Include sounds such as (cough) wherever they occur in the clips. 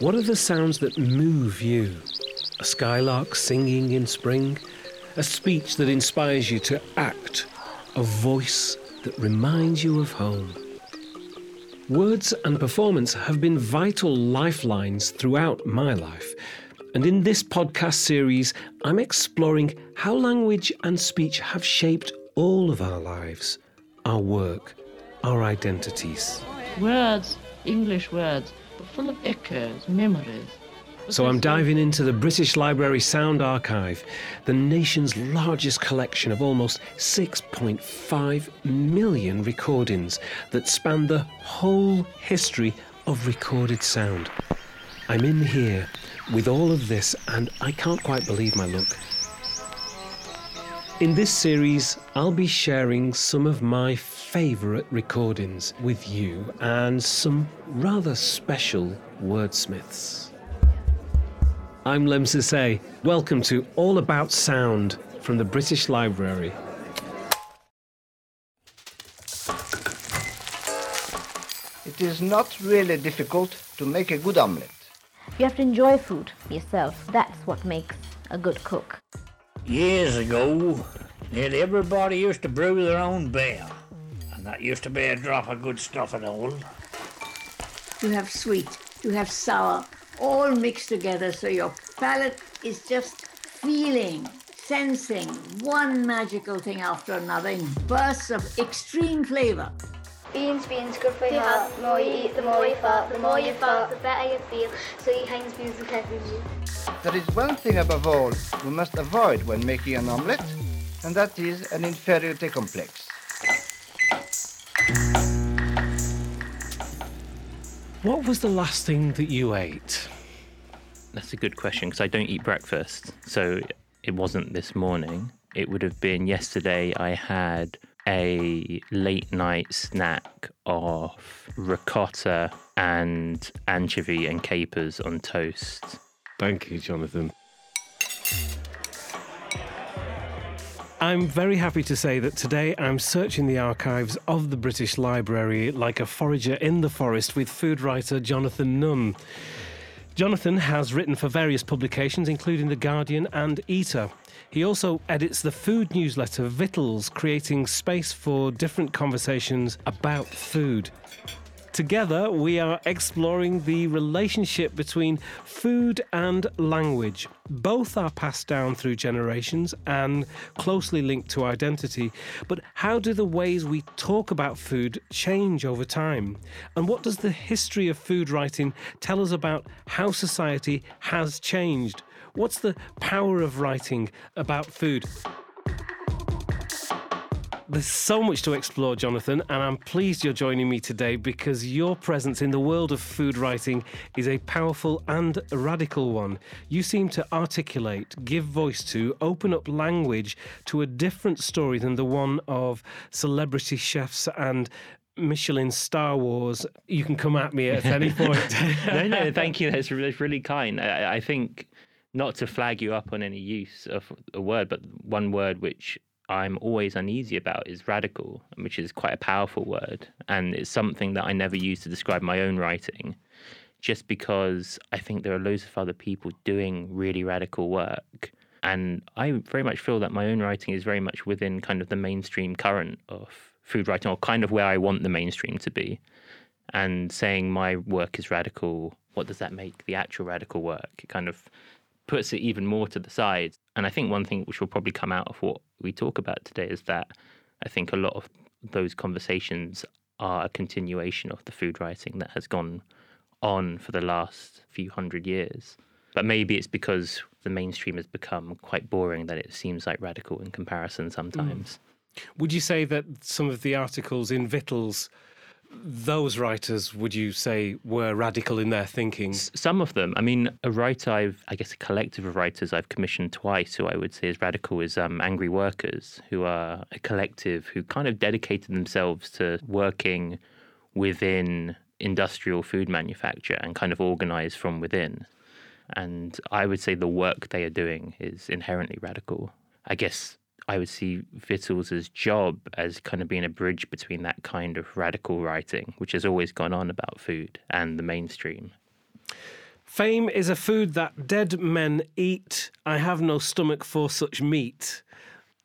What are the sounds that move you? A skylark singing in spring? A speech that inspires you to act? A voice that reminds you of home? Words and performance have been vital lifelines throughout my life. And in this podcast series, I'm exploring how language and speech have shaped all of our lives, our work, our identities. Words, English words, full of echoes, memories. So I'm diving into the British Library Sound Archive, the nation's largest collection of almost 6.5 million recordings that span the whole history of recorded sound. I'm in here with all of this and I can't quite believe my luck. In this series, I'll be sharing some of my favourite recordings with you and some rather special wordsmiths. I'm Lemn Sissay. Welcome to All About Sound from the British Library. It is not really difficult to make a good omelette. You have to enjoy food yourself. That's what makes a good cook. Years ago, nearly everybody used to brew their own beer, and that used to be a drop of good stuff and all. You have sweet, you have sour, all mixed together so your palate is just feeling, sensing one magical thing after another in bursts of extreme flavor. Beans, beans, good for your heart. The more you eat, the more you fart. The more you fart, the better you feel. So eat Heinz beans and peppers. There is one thing above all we must avoid when making an omelette, and that is an inferiority complex. What was the last thing that you ate? That's a good question because I don't eat breakfast. So it wasn't this morning. It would have been yesterday. I had a late night snack of ricotta and anchovy and capers on toast. Thank you, Jonathan. I'm very happy to say that today I'm searching the archives of the British Library like a forager in the forest with food writer Jonathan Nunn. Jonathan has written for various publications, including The Guardian and Eater. He also edits the food newsletter Vittles, creating space for different conversations about food. Together, we are exploring the relationship between food and language. Both are passed down through generations and closely linked to identity. But how do the ways we talk about food change over time? And what does the history of food writing tell us about how society has changed? What's the power of writing about food? There's so much to explore, Jonathan, and I'm pleased you're joining me today because your presence in the world of food writing is a powerful and radical one. You seem to articulate, give voice to, open up language to a different story than the one of celebrity chefs and Michelin Star Wars. You can come at me at any (laughs) point. no, no, (laughs) thank you. That's really, really kind. I, I think not to flag you up on any use of a word, but one word which I'm always uneasy about is radical, which is quite a powerful word. And it's something that I never use to describe my own writing, just because I think there are loads of other people doing really radical work. And I very much feel that my own writing is very much within kind of the mainstream current of food writing, or kind of where I want the mainstream to be. And saying my work is radical, what does that make the actual radical work? It kind of puts it even more to the side. And I think one thing which will probably come out of what we talk about today is that I think a lot of those conversations are a continuation of the food writing that has gone on for the last few hundred years. But maybe it's because the mainstream has become quite boring that it seems like radical in comparison sometimes. Mm. Would you say that some of the articles in Vittles those writers, would you say, were radical in their thinking? Some of them. I mean, a writer I've, I guess, a collective of writers I've commissioned twice who I would say is radical is um, Angry Workers, who are a collective who kind of dedicated themselves to working within industrial food manufacture and kind of organized from within. And I would say the work they are doing is inherently radical. I guess I would see Vittles' job as kind of being a bridge between that kind of radical writing, which has always gone on about food, and the mainstream. Fame is a food that dead men eat. I have no stomach for such meat.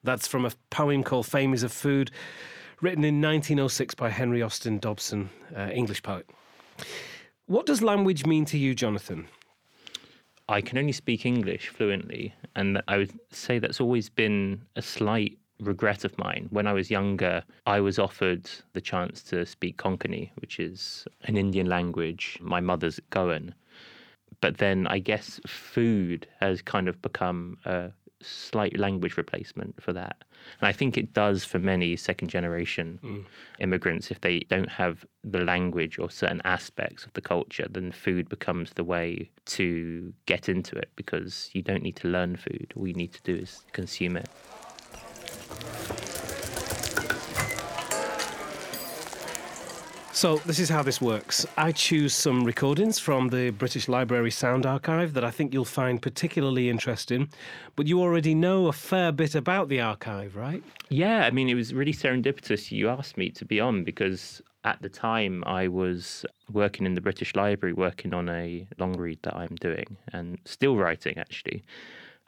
That's from a poem called Fame is a Food, written in 1906 by Henry Austin Dobson, uh, English poet. What does language mean to you, Jonathan? I can only speak English fluently, and I would say that's always been a slight regret of mine. When I was younger, I was offered the chance to speak Konkani, which is an Indian language. My mother's Goan. But then I guess food has kind of become a slight language replacement for that. And I think it does for many second generation mm. immigrants. If they don't have the language or certain aspects of the culture, then food becomes the way to get into it because you don't need to learn food. All you need to do is consume it. So, this is how this works. I choose some recordings from the British Library Sound Archive that I think you'll find particularly interesting. But you already know a fair bit about the archive, right? Yeah, I mean, it was really serendipitous you asked me to be on because at the time I was working in the British Library, working on a long read that I'm doing and still writing actually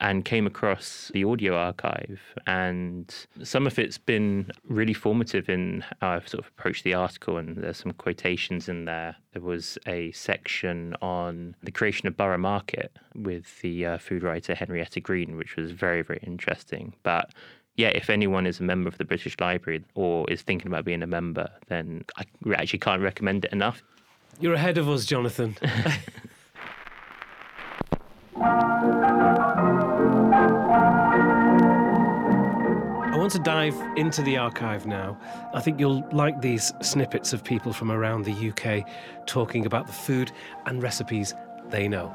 and came across the audio archive. And some of it's been really formative in how I've sort of approached the article. And there's some quotations in there. There was a section on the creation of Borough Market with the uh, food writer Henrietta Green, which was very, very interesting. But yeah, if anyone is a member of the British Library or is thinking about being a member, then I actually can't recommend it enough. You're ahead of us, Jonathan. (laughs) want to dive into the archive now. I think you'll like these snippets of people from around the UK talking about the food and recipes they know.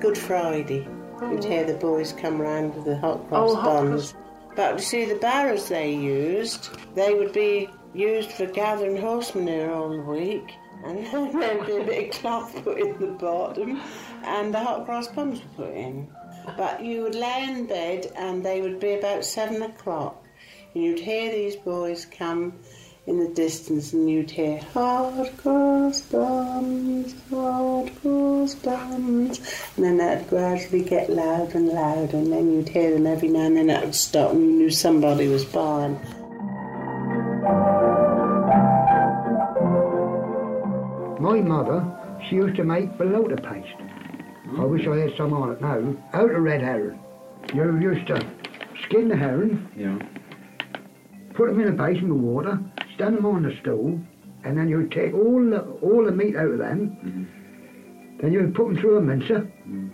Good Friday. You'd hear the boys come round with the hot cross oh, buns. But you see, the barrows they used, they would be used for gathering horse manure all the week and (laughs) then there'd be a bit of cloth put in the bottom, and the hot cross buns were put in. But you would lay in bed, and they would be about seven o'clock, and you'd hear these boys come in the distance, and you'd hear hot cross buns, hot cross buns, and then that'd gradually get louder and louder, and then you'd hear them every now and then. That would stop, and you knew somebody was by. My mother, she used to make bloater paste. Mm. I wish I had some on it now. Out of red herring. You used to skin the herring, yeah. put them in a basin of water, stand them on the stool, and then you'd take all the, all the meat out of them. Mm. Then you'd put them through a mincer, mm.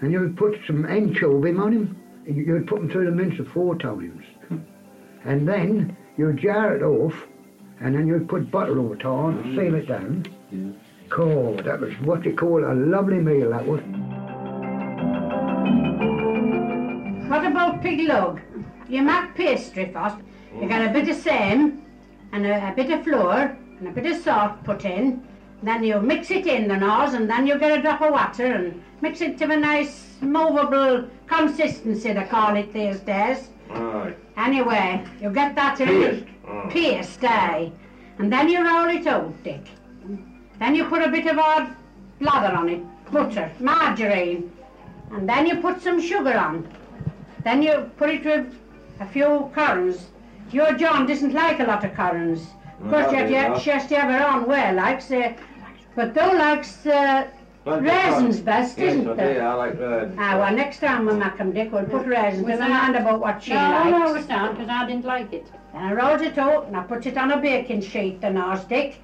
and you'd put some anchovy on them. You'd put them through the mincer four times. and then you'd jar it off, and then you'd put butter over it on, mm. seal it down. Yeah. Cool, that was what they call a lovely meal, that was. What about pig lug? You make pastry first. You got a bit of same and a, a, bit of flour and a bit of salt put in. Then you mix it in the nose and then you get a drop of water and mix it to a nice movable consistency, they call it these days. Right. Anyway, you get that in Mm. paste, aye. And then you roll it out, Dick. Then you put a bit of odd blather on it, butter, margarine. And then you put some sugar on. Then you put it with a few currants. Your John doesn't like a lot of currants. Of course, you have to, have have her own way, like, say. But though likes uh, Raisins best, yes, isn't there? Yeah, I like raisins. Ah, well, next time when make them, Dick, we'll put raisins. Never hand about what she no, likes. No, no, it's not, because I didn't like it. Then I rolled it out and I put it on a baking sheet, the nose, Dick.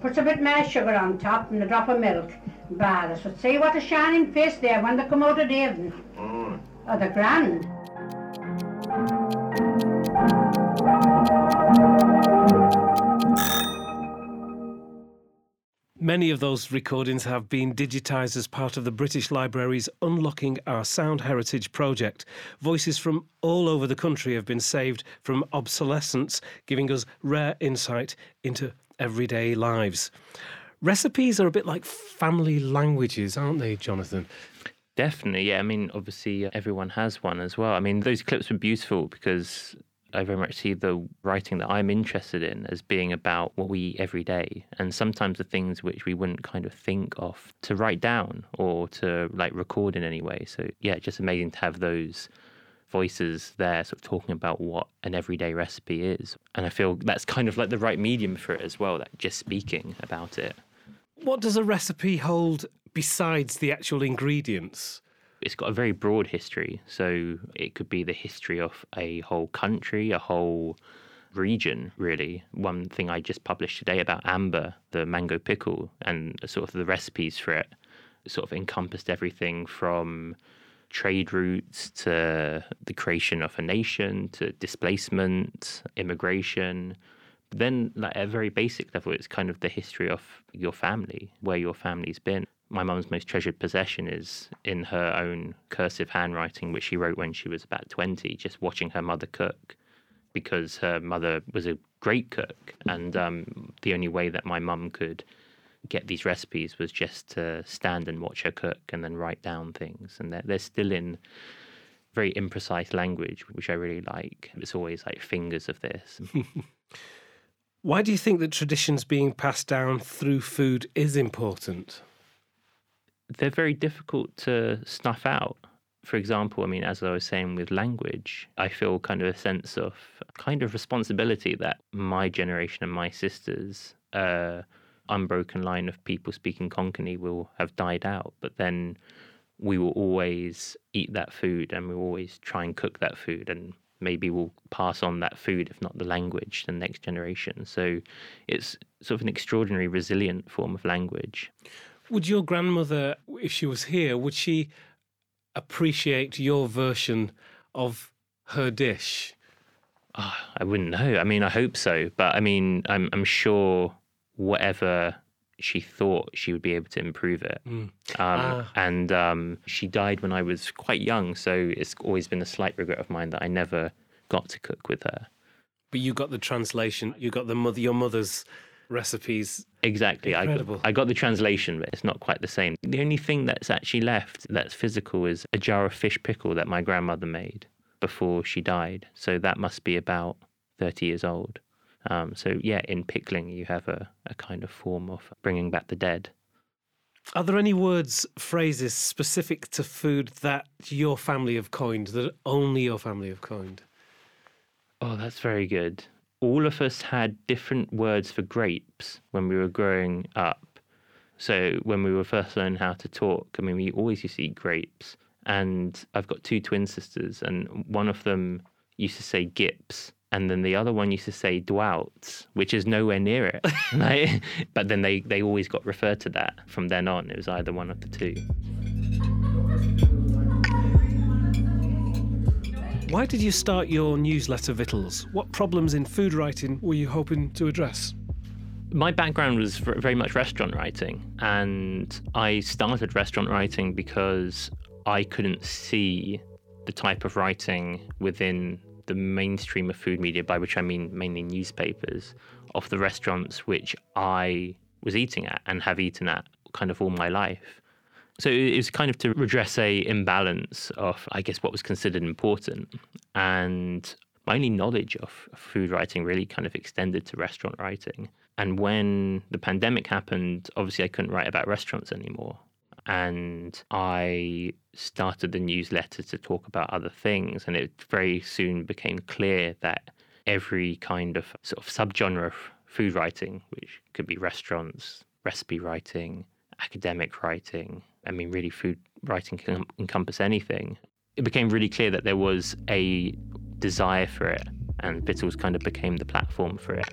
Put a bit more sugar on top and a drop of milk. Bah, so see what a shining face there when they come out of the oven. Mm. Oh, they're grand. Many of those recordings have been digitised as part of the British Library's Unlocking Our Sound Heritage project. Voices from all over the country have been saved from obsolescence, giving us rare insight into everyday lives. Recipes are a bit like family languages, aren't they, Jonathan? Definitely, yeah. I mean, obviously, uh, everyone has one as well. I mean, those clips were beautiful because I very much see the writing that I'm interested in as being about what we eat every day. And sometimes the things which we wouldn't kind of think of to write down or to like record in any way. So, yeah, just amazing to have those voices there sort of talking about what an everyday recipe is. And I feel that's kind of like the right medium for it as well, that just speaking about it. What does a recipe hold besides the actual ingredients? It's got a very broad history. So it could be the history of a whole country, a whole region, really. One thing I just published today about amba, the mango pickle, and sort of the recipes for it sort of encompassed everything from trade routes to the creation of a nation to displacement, immigration. Then, like at a very basic level, it's kind of the history of your family, where your family's been. My mum's most treasured possession is in her own cursive handwriting, which she wrote when she was about 20, just watching her mother cook because her mother was a great cook. And um, the only way that my mum could get these recipes was just to stand and watch her cook and then write down things. And they're, they're still in very imprecise language, which I really like. It's always like fingers of this. (laughs) Why do you think that traditions being passed down through food is important? They're very difficult to snuff out. For example, I mean, as I was saying with language, I feel kind of a sense of kind of responsibility that my generation and my sisters, uh, unbroken line of people speaking Konkani will have died out. But then we will always eat that food and we'll always try and cook that food and maybe we'll pass on that food, if not the language, to the next generation. So it's sort of an extraordinary resilient form of language. Would your grandmother, if she was here, would she appreciate your version of her dish? Oh, I wouldn't know. I mean, I hope so, but I mean, I'm I'm sure whatever she thought she would be able to improve it. Mm. Um, Ah. And um, she died when I was quite young, so it's always been a slight regret of mine that I never got to cook with her. But you got the translation, you got the mother, your mother's recipes. Exactly. I Incredible. got, I got the translation, but it's not quite the same. The only thing that's actually left that's physical is a jar of fish pickle that my grandmother made before she died. So that must be about 30 years old. Um, so, yeah, in pickling, you have a, a kind of form of bringing back the dead. Are there any words, phrases specific to food that your family have coined, that only your family have coined? Oh, that's very good. All of us had different words for grapes when we were growing up. So when we were first learning how to talk, I mean, we always used to eat grapes. And I've got two twin sisters, and one of them used to say gips, and then the other one used to say dwouts, which is nowhere near it. (laughs) Like, (laughs) but then they, they always got referred to that from then on. It was either one of the two. Why did you start your newsletter, Vittles? What problems in food writing were you hoping to address? my background was very much restaurant writing, and I started restaurant writing because I couldn't see the type of writing within the mainstream of food media, by which I mean mainly newspapers, of the restaurants which I was eating at and have eaten at kind of all my life. So it was kind of to redress a imbalance of, I guess, what was considered important, and my only knowledge of food writing really kind of extended to restaurant writing. And when the pandemic happened, obviously I couldn't write about restaurants anymore. And I started the newsletter to talk about other things. And it very soon became clear that every kind of sort of subgenre of food writing, which could be restaurants, recipe writing, academic writing, I mean, really, food writing can encompass anything. It became really clear that there was a desire for it, and Vittles kind of became the platform for it.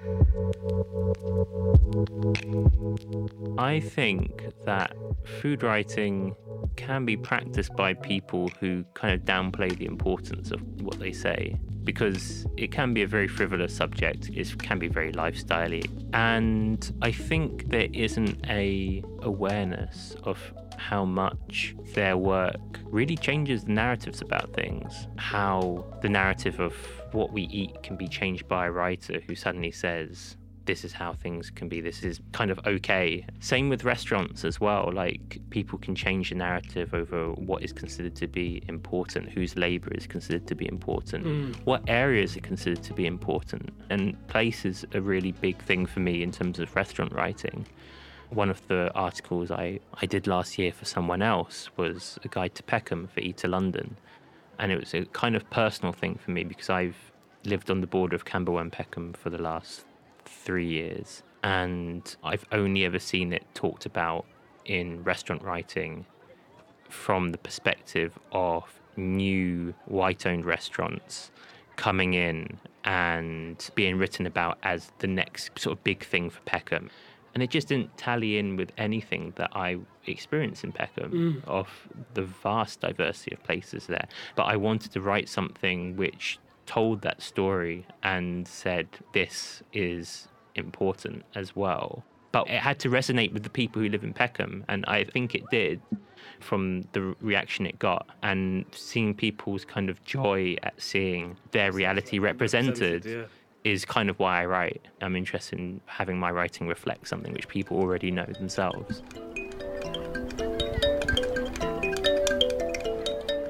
I think that food writing can be practiced by people who kind of downplay the importance of what they say because it can be a very frivolous subject it can be very lifestyley and i think there isn't a awareness of how much their work really changes the narratives about things how the narrative of what we eat can be changed by a writer who suddenly says this is how things can be. This is kind of okay. Same with restaurants as well. Like people can change the narrative over what is considered to be important, whose labor is considered to be important, Mm. what areas are considered to be important. And place is a really big thing for me in terms of restaurant writing. One of the articles I, I did last year for someone else was a guide to Peckham for Eater London. And it was a kind of personal thing for me because I've lived on the border of Camberwell and Peckham for the last three years. And I've only ever seen it talked about in restaurant writing from the perspective of new white owned restaurants coming in and being written about as the next sort of big thing for Peckham. And it just didn't tally in with anything that I experienced in Peckham Mm. of the vast diversity of places there. But I wanted to write something which told that story and said this is important as well. But it had to resonate with the people who live in Peckham, and I think it did from the reaction it got and seeing people's kind of joy at seeing their reality represented yeah. Is kind of why I write. I'm interested in having my writing reflect something which people already know themselves.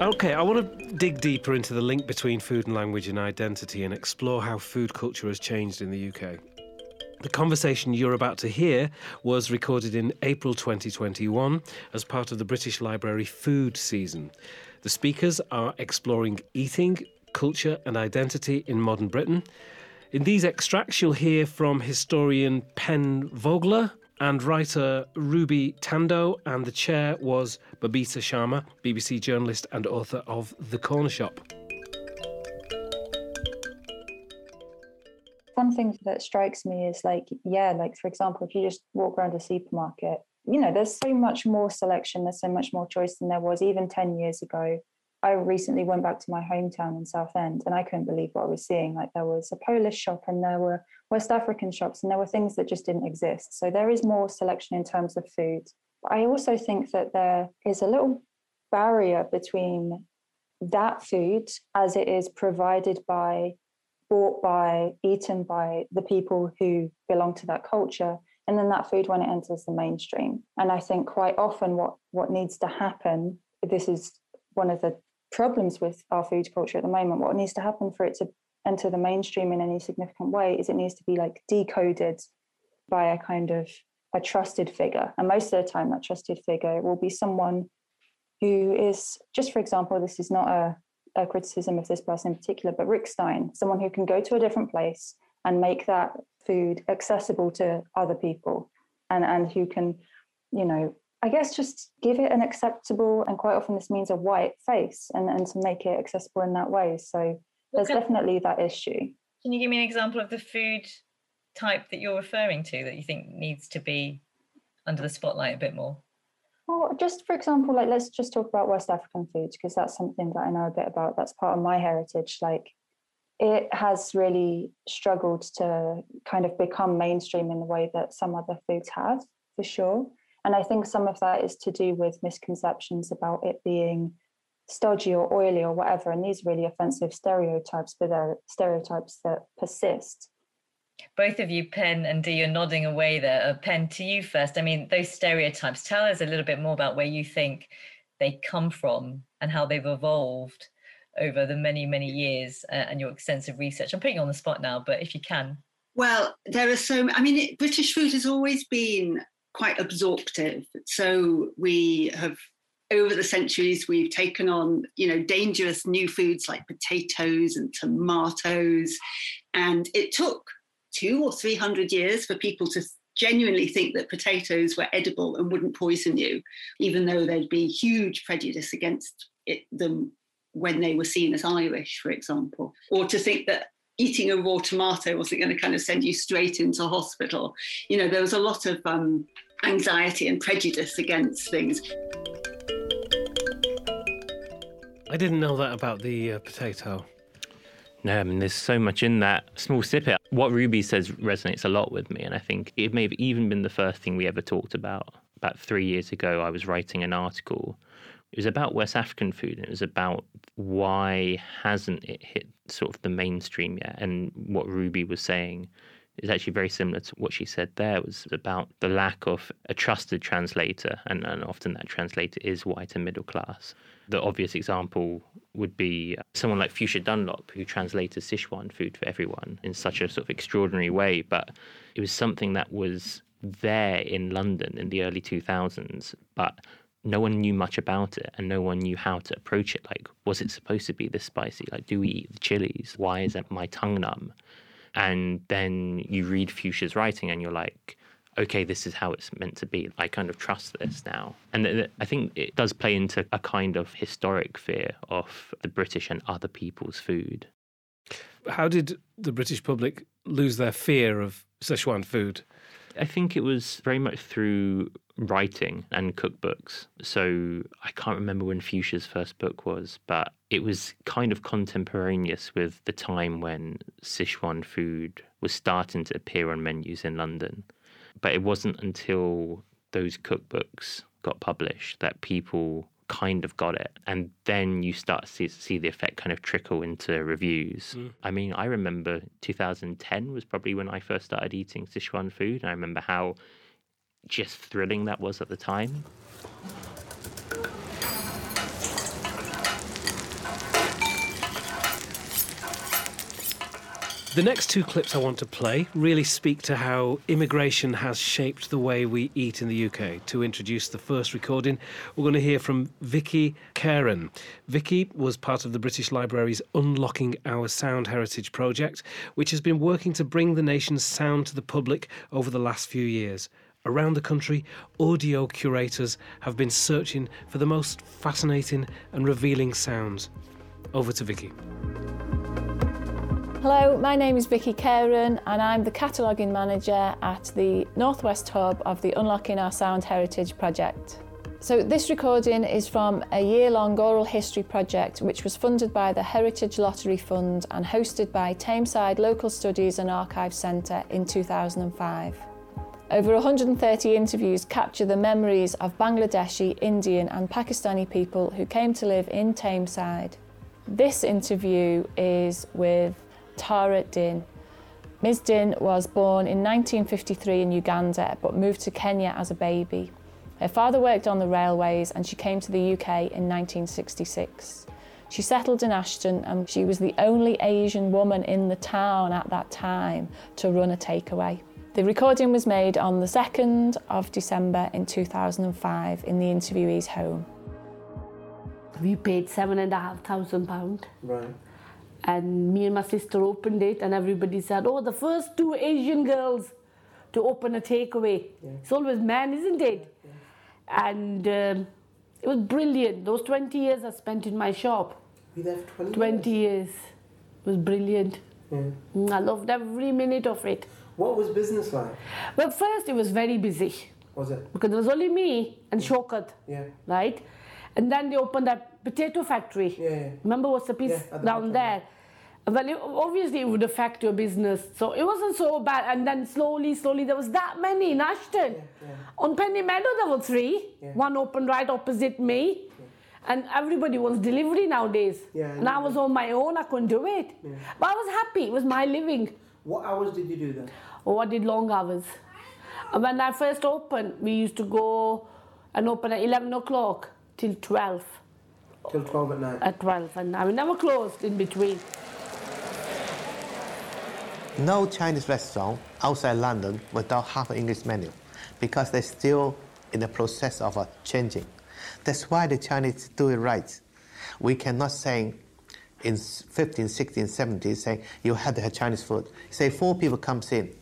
Okay, I want to dig deeper into the link between food and language and identity and explore how food culture has changed in the UK. The conversation you're about to hear was recorded in April 2021 as part of the British Library food season. The speakers are exploring eating, culture, and identity in modern Britain. In these extracts, you'll hear from historian Pen Vogler and writer Ruby Tandoh, and the chair was Babita Sharma, BBC journalist and author of The Corner Shop. One thing that strikes me is like, yeah, like for example, if you just walk around a supermarket, you know, there's so much more selection, there's so much more choice than there was even 10 years ago. I recently went back to my hometown in Southend and I couldn't believe what I was seeing. Like there was a Polish shop and there were West African shops and there were things that just didn't exist. So there is more selection in terms of food. But I also think that there is a little barrier between that food as it is provided by bought by, eaten by the people who belong to that culture, and then that food when it enters the mainstream. And I think quite often what what needs to happen, this is one of the problems with our food culture at the moment, what needs to happen for it to enter the mainstream in any significant way is it needs to be like decoded by a kind of a trusted figure. And most of the time that trusted figure will be someone who is just for example, this is not a a criticism of this person in particular, but Rick Stein, someone who can go to a different place and make that food accessible to other people and, and who can, you know, I guess just give it an acceptable and quite often this means a white face and, and to make it accessible in that way. So there's kind- definitely that issue. Can you give me an example of the food type that you're referring to that you think needs to be under the spotlight a bit more? Well, just for example, like let's just talk about West African foods because that's something that I know a bit about. That's part of my heritage. Like it has really struggled to kind of become mainstream in the way that some other foods have, for sure. And I think some of that is to do with misconceptions about it being stodgy or oily or whatever. And these really offensive stereotypes, but they're stereotypes that persist. Both of you, Pen and Dee, you're nodding away there. Uh, Pen, to you first. I mean, those stereotypes, tell us a little bit more about where you think they come from and how they've evolved over the many, many years uh, and your extensive research. I'm putting you on the spot now, but if you can. Well, there are so. I mean, it, British food has always been quite absorptive. So we have, over the centuries, we've taken on, you know, dangerous new foods like potatoes and tomatoes, and it took two or three hundred years for people to genuinely think that potatoes were edible and wouldn't poison you, even though there'd be huge prejudice against it, them when they were seen as Irish, for example, or to think that eating a raw tomato wasn't going to kind of send you straight into hospital. You know, there was a lot of um, anxiety and prejudice against things. I didn't know that about the uh, potato. No, I mean, there's so much in that small snippet. What Ruby says resonates a lot with me, and I think it may have even been the first thing we ever talked about. About three years ago, I was writing an article. It was about West African food, and it was about why hasn't it hit sort of the mainstream yet. And what Ruby was saying is actually very similar to what she said there was about the lack of a trusted translator and, and often that translator is white and middle class the obvious example would be someone like Fuchsia Dunlop, who translated Sichuan food for everyone in such a sort of extraordinary way. But it was something that was there in London in the early 2000s, but no one knew much about it and no one knew how to approach it. Like, was it supposed to be this spicy? Like, do we eat the chilies? Why is it my tongue numb? And then you read Fuchsia's writing and you're like, okay, this is how it's meant to be. I kind of trust this now. And I think it does play into a kind of historic fear of the British and other people's food. How did the British public lose their fear of Sichuan food? I think it was very much through writing and cookbooks. So I can't remember when Fuchsia's first book was, but it was kind of contemporaneous with the time when Sichuan food was starting to appear on menus in London. But it wasn't until those cookbooks got published that people kind of got it. And then you start to see, see the effect kind of trickle into reviews. Mm. I mean, I remember 2010 was probably when I first started eating Sichuan food. And I remember how just thrilling that was at the time. The next two clips I want to play really speak to how immigration has shaped the way we eat in the UK. To introduce the first recording, we're going to hear from Vicky Karen. Vicky was part of the British Library's Unlocking Our Sound Heritage project, which has been working to bring the nation's sound to the public over the last few years. Around the country, audio curators have been searching for the most fascinating and revealing sounds. Over to Vicky. Hello, my name is Vicky Caron and I'm the cataloguing manager at the Northwest Hub of the Unlocking Our Sound Heritage project. So this recording is from a year-long oral history project which was funded by the Heritage Lottery Fund and hosted by Tameside Local Studies and Archives Centre in 2005. Over 130 interviews capture the memories of Bangladeshi, Indian and Pakistani people who came to live in Tameside. This interview is with Tara Din. Ms. Din was born in 1953 in Uganda but moved to Kenya as a baby. Her father worked on the railways and she came to the UK in 1966. She settled in Ashton and she was the only Asian woman in the town at that time to run a takeaway. The recording was made on the 2nd of December in 2005 in the interviewee's home. We paid seven and a half thousand pounds. Right. And me and my sister opened it, and everybody said, Oh, the first two Asian girls to open a takeaway. Yeah. It's always men, isn't it? Yeah. And um, it was brilliant. Those 20 years I spent in my shop. You for 20, 20 years? years. It was brilliant. Yeah. Mm, I loved every minute of it. What was business like? Well, first it was very busy. Was it? Because there was only me and Shokat. Yeah. Right? And then they opened that potato factory. Yeah, yeah. Remember what's the piece yeah, down there? Well, it, obviously it would affect your business. So it wasn't so bad. And then slowly, slowly, there was that many in Ashton. Yeah, yeah. On Penny Meadow, there were three. Yeah. One opened right opposite me. And everybody wants delivery nowadays. Yeah, and I was on my own, I couldn't do it. But I was happy, it was my living. What hours did you do then? Oh, I did long hours. And when I first opened, we used to go and open at 11 o'clock till 12. Till 12 at night? At 12, and I never closed in between. No Chinese restaurant outside London without half an English menu because they're still in the process of uh, changing. That's why the Chinese do it right. We cannot say in 15, 16, 17, saying you have to have Chinese food. Say four people comes in.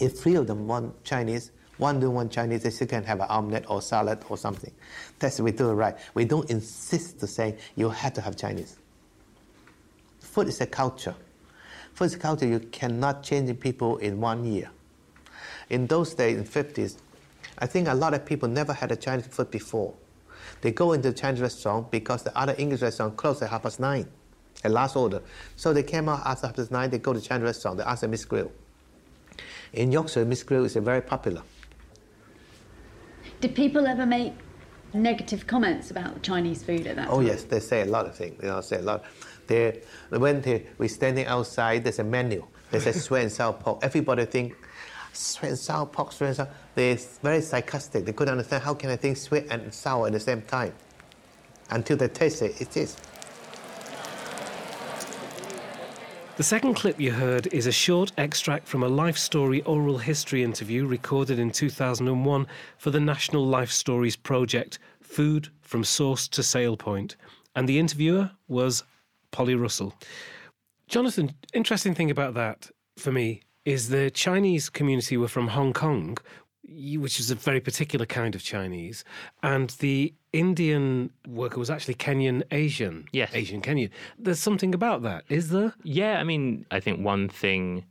If three of them want Chinese, one do want Chinese, they still can have an omelette or salad or something. That's we do it right. We don't insist to say you have to have Chinese. Food is a culture. Food culture, you cannot change people in one year. In those days, in 50s, I think a lot of people never had a Chinese food before. They go into the Chinese restaurant because the other English restaurant closed at half past nine, at last order. So they came out after half past nine, they go to Chinese restaurant, they ask the Miss Grill. In Yorkshire, Miss Grill is very popular. Did people ever make negative comments about Chinese food at that oh, time? Oh yes, they say a lot of things. They say a lot. They, when they, we're standing outside, there's a menu. They say sweet and sour pork. Everybody think sweet and sour pork, sweet and sour. They're very sarcastic. They couldn't understand how can I think sweet and sour at the same time. Until they taste it, it is. The second clip you heard is a short extract from a life story oral history interview recorded in 2001 for the National Life Stories Project Food from Source to Sale Point. And the interviewer was Polly Russell. Jonathan, interesting thing about that for me is the Chinese community were from Hong Kong, which is a very particular kind of Chinese, and the Indian worker was actually Kenyan Asian. Yes. Asian Kenyan. There's something about that, is there? Yeah, I mean, I think one thing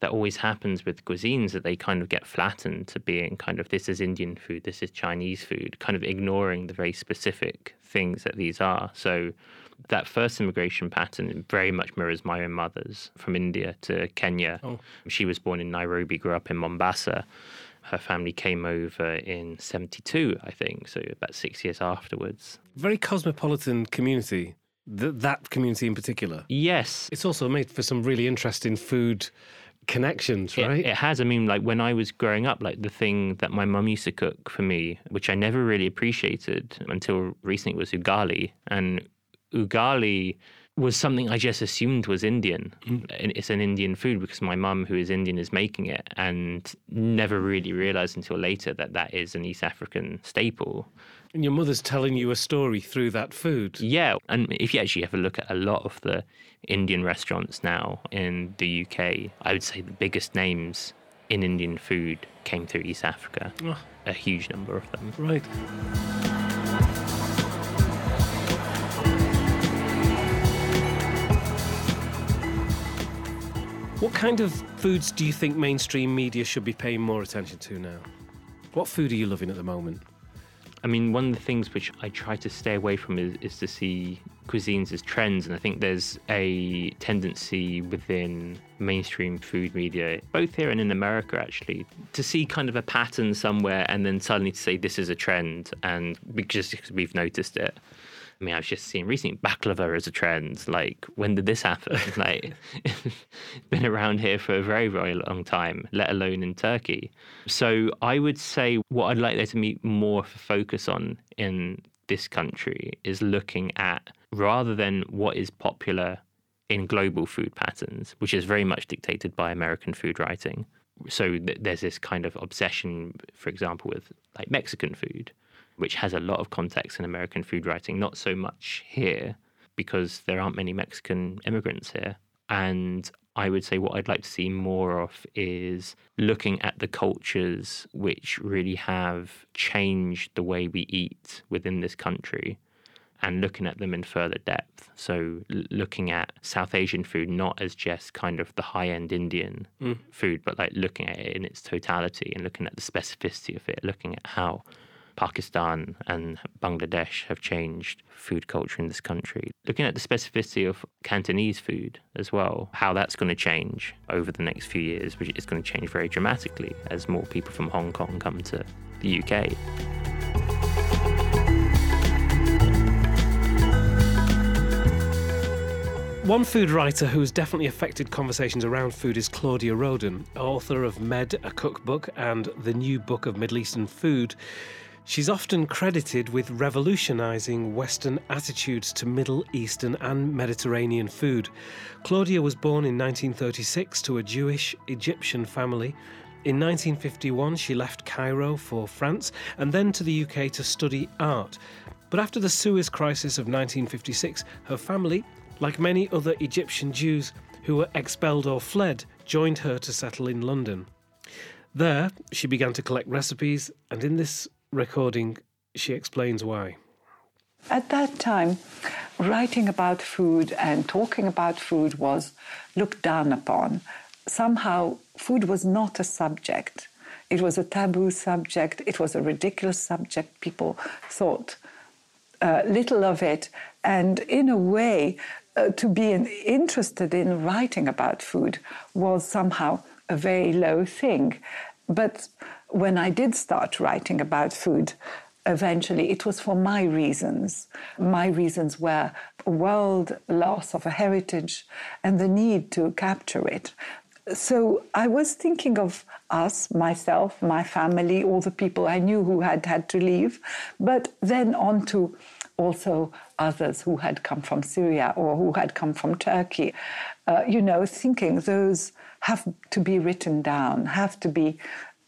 that always happens with cuisines that they kind of get flattened to being kind of this is Indian food, this is Chinese food, kind of ignoring the very specific things that these are. So that first immigration pattern very much mirrors my own mother's from India to Kenya. Oh. She was born in Nairobi, grew up in Mombasa. Her family came over in 72, I think, so about six years afterwards. Very cosmopolitan community. Th- that community in particular. Yes. It's also made for some really interesting food connections, right? It, it, has. I mean, like when I was growing up, like the thing that my mum used to cook for me, which I never really appreciated until recently, was ugali. And ugali was something I just assumed was Indian. Mm. It's an Indian food because my mum, who is Indian, is making it, and never really realized until later that that is an East African staple. And your mother's telling you a story through that food. Yeah, and if you actually have a look at a lot of the Indian restaurants now in the UK, I would say the biggest names in Indian food came through East Africa. Oh. A huge number of them. Right. What kind of foods do you think mainstream media should be paying more attention to now? What food are you loving at the moment? I mean, one of the things which I try to stay away from is, is to see cuisines as trends. And I think there's a tendency within mainstream food media, both here and in America, actually, to see kind of a pattern somewhere and then suddenly to say this is a trend and just because we've noticed it. I mean, I've just seen recently baklava as a trend. Like, when did this happen? (laughs) like, it's (laughs) been around here for a very, very long time, let alone in Turkey. So, I would say what I'd like there to be more focus on in this country is looking at rather than what is popular in global food patterns, which is very much dictated by American food writing. So, th- there's this kind of obsession, for example, with like Mexican food which has a lot of context in American food writing, not so much here because there aren't many Mexican immigrants here. And I would say what I'd like to see more of is looking at the cultures which really have changed the way we eat within this country and looking at them in further depth. So, looking at South Asian food not as just kind of the high end Indian Mm. food, but like looking at it in its totality and looking at the specificity of it, looking at how Pakistan and Bangladesh have changed food culture in this country. Looking at the specificity of Cantonese food as well, how that's going to change over the next few years, which is going to change very dramatically as more people from Hong Kong come to the UK. One food writer who has definitely affected conversations around food is Claudia Roden, author of Med, a cookbook, and the new book of Middle Eastern food. She's often credited with revolutionising Western attitudes to Middle Eastern and Mediterranean food. Claudia was born in 1936 to a Jewish Egyptian family. In 1951, she left Cairo for France and then to the UK to study art. But after the Suez Crisis of 1956, her family, like many other Egyptian Jews who were expelled or fled, joined her to settle in London. There, she began to collect recipes, and in this recording, she explains why. At that time, writing about food and talking about food was looked down upon. Somehow, food was not a subject. It was a taboo subject, it was a ridiculous subject. People thought uh, little of it. And in a way, uh, to be interested in writing about food was somehow a very low thing. But when I did start writing about food, eventually it was for my reasons. My reasons were world loss of a heritage and the need to capture it. So I was thinking of us, myself, my family, all the people I knew who had had to leave, but then on to also others who had come from Syria or who had come from Turkey. Uh, you know, thinking those have to be written down, have to be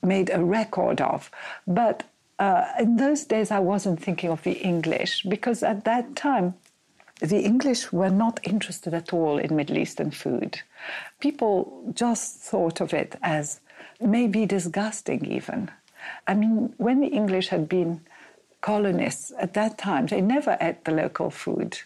made a record of. But uh, in those days, I wasn't thinking of the English because at that time, the English were not interested at all in Middle Eastern food. People just thought of it as maybe disgusting, even. I mean, when the English had been colonists at that time, they never ate the local food.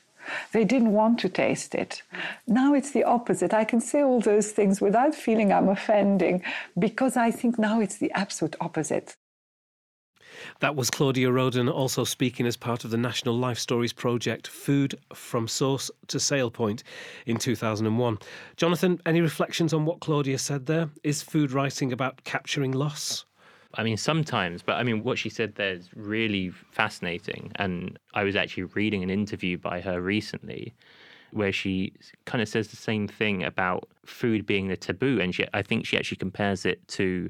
They didn't want to taste it. Now it's the opposite. I can say all those things without feeling I'm offending because I think now it's the absolute opposite. That was Claudia Roden also speaking as part of the National Life Stories project Food from Source to Sale Point in 2001. Jonathan, any reflections on what Claudia said there? Is food writing about capturing loss? I mean, sometimes, but I mean, what she said there is really fascinating. And I was actually reading an interview by her recently where she kind of says the same thing about food being the taboo. And she, I think she actually compares it to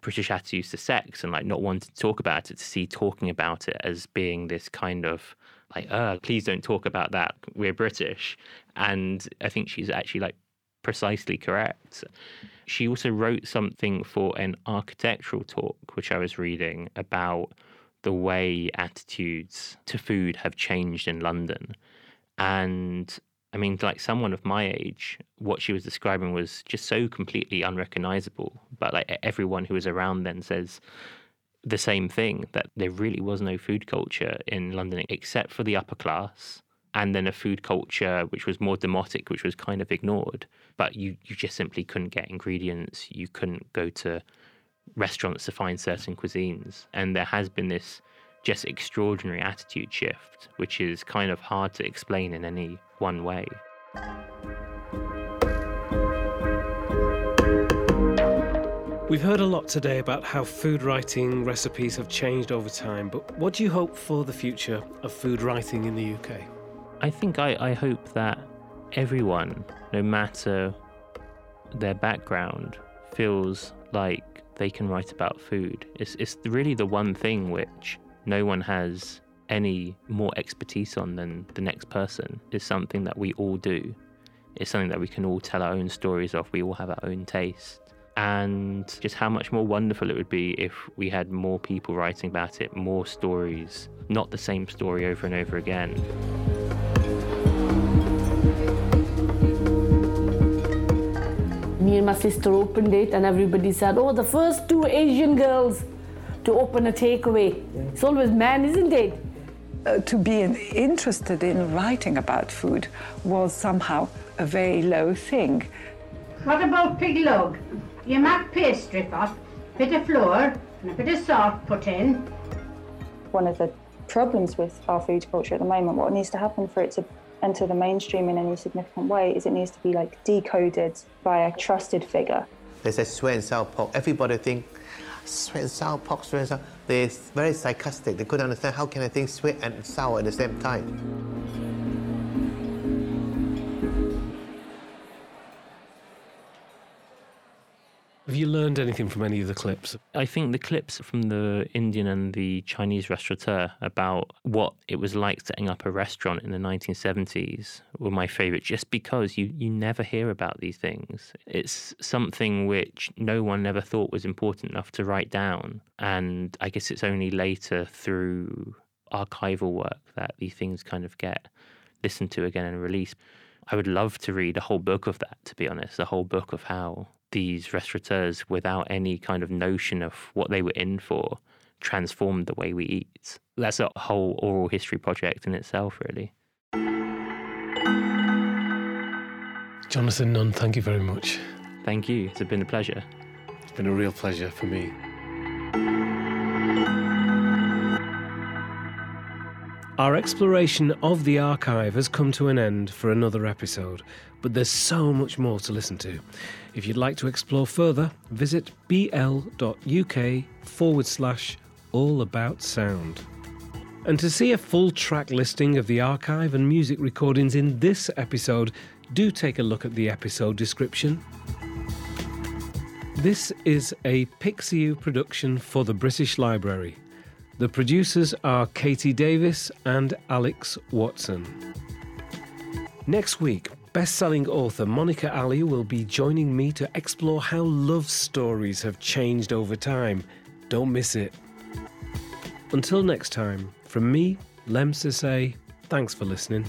British attitudes to sex and like not wanting to talk about it, to see talking about it as being this kind of like, uh, please don't talk about that. We're British. And I think she's actually like precisely correct. She also wrote something for an architectural talk, which I was reading about the way attitudes to food have changed in London. And I mean, like someone of my age, what she was describing was just so completely unrecognizable. But like everyone who was around then says the same thing that there really was no food culture in London except for the upper class. And then a food culture which was more demotic, which was kind of ignored. But you, you just simply couldn't get ingredients. You couldn't go to restaurants to find certain cuisines. And there has been this just extraordinary attitude shift, which is kind of hard to explain in any one way. We've heard a lot today about how food writing recipes have changed over time, but what do you hope for the future of food writing in the UK? I think I, I hope that everyone, no matter their background, feels like they can write about food. It's, it's really the one thing which no one has any more expertise on than the next person is something that we all do. It's something that we can all tell our own stories of. We all have our own taste. And just how much more wonderful it would be if we had more people writing about it, more stories, not the same story over and over again. Me and my sister opened it, and everybody said, Oh, the first two Asian girls to open a takeaway. It's always men, isn't it? Uh, to be interested in writing about food was somehow a very low thing. What about pig log? You make pastry first, bit of flour and a bit of salt put in. One of the problems with our food culture at the moment, what needs to happen for it to enter the mainstream in any significant way is it needs to be like decoded by a trusted figure. They say sweet and sour pork. Everybody think sweet and sour pork, sweet and sour. They're very sarcastic. They couldn't understand how can I think sweet and sour at the same time. Have you learned anything from any of the clips? I think the clips from the Indian and the Chinese restaurateur about what it was like setting up a restaurant in the 1970s were my favorite just because you, you never hear about these things. It's something which no one ever thought was important enough to write down. And I guess it's only later through archival work that these things kind of get listened to again and released. I would love to read a whole book of that, to be honest, a whole book of how these restaurateurs, without any kind of notion of what they were in for, transformed the way we eat. That's a whole oral history project in itself, really. Jonathan Nunn, thank you very much. Thank you. It's been a pleasure. It's been a real pleasure for me. Our exploration of the archive has come to an end for another episode, but there's so much more to listen to. If you'd like to explore further, visit bl.uk forward slash all about sound. And to see a full track listing of the archive and music recordings in this episode, do take a look at the episode description. This is a Pixiu production for the British Library. The producers are Katie Davis and Alex Watson. Next week, best selling author Monica Ali will be joining me to explore how love stories have changed over time. Don't miss it. Until next time, from me, Lemn Sissay, thanks for listening.